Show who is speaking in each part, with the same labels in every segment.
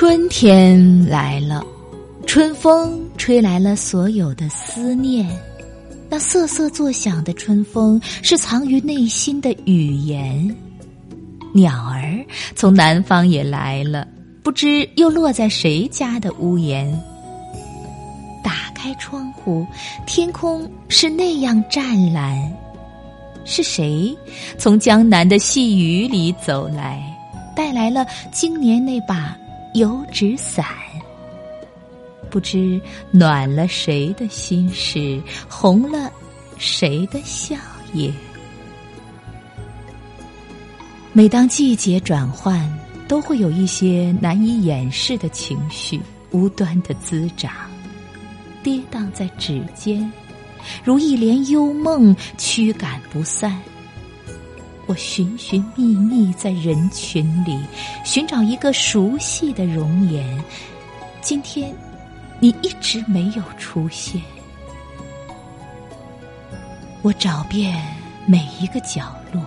Speaker 1: 春天来了，春风吹来了所有的思念。那瑟瑟作响的春风，是藏于内心的语言。鸟儿从南方也来了，不知又落在谁家的屋檐。打开窗户，天空是那样湛蓝。是谁从江南的细雨里走来，带来了今年那把油纸伞？不知暖了谁的心事，红了谁的笑靥。每当季节转换，都会有一些难以掩饰的情绪无端的滋长，跌宕在指尖。如一帘幽梦，驱赶不散。我寻寻觅觅在人群里，寻找一个熟悉的容颜。今天，你一直没有出现。我找遍每一个角落，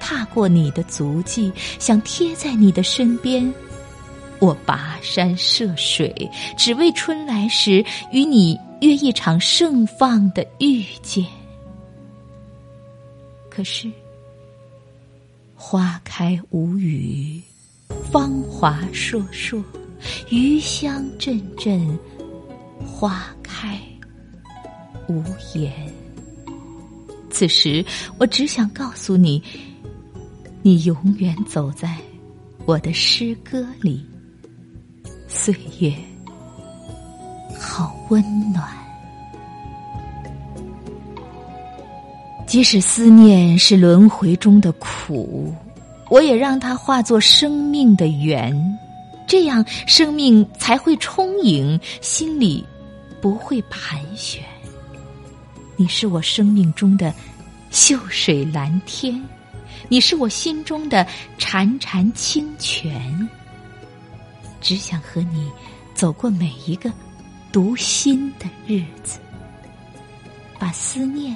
Speaker 1: 踏过你的足迹，想贴在你的身边。我跋山涉水，只为春来时与你。约一场盛放的遇见，可是花开无语，芳华烁烁，余香阵阵，花开无言。此时，我只想告诉你，你永远走在我的诗歌里，岁月。好温暖，即使思念是轮回中的苦，我也让它化作生命的源，这样生命才会充盈，心里不会盘旋。你是我生命中的秀水蓝天，你是我心中的潺潺清泉，只想和你走过每一个。读心的日子，把思念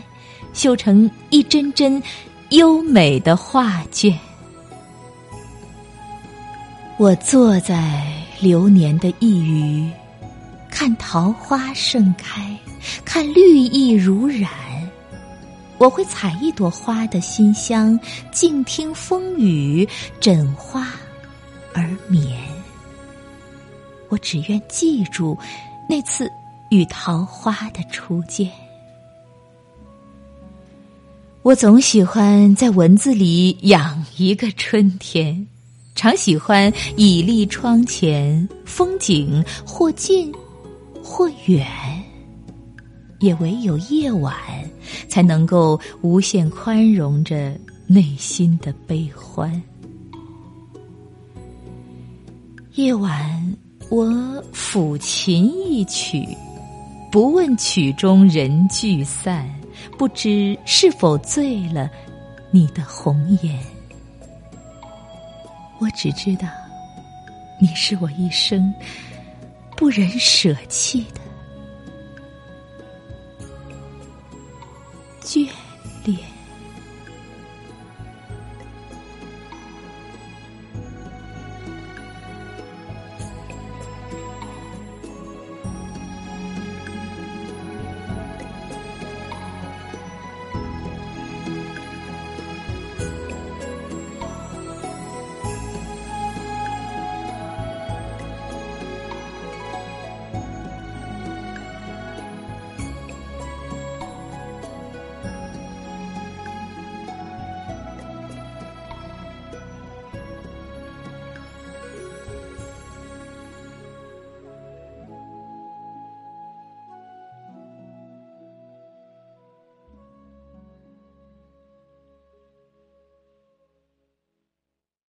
Speaker 1: 绣成一帧帧优美的画卷。我坐在流年的一隅，看桃花盛开，看绿意如染。我会采一朵花的馨香，静听风雨，枕花而眠。我只愿记住。那次与桃花的初见，我总喜欢在文字里养一个春天，常喜欢倚立窗前，风景或近或远，也唯有夜晚才能够无限宽容着内心的悲欢。夜晚。我抚琴一曲，不问曲中人聚散，不知是否醉了你的红颜。我只知道你是我一生不忍舍弃的。眷恋。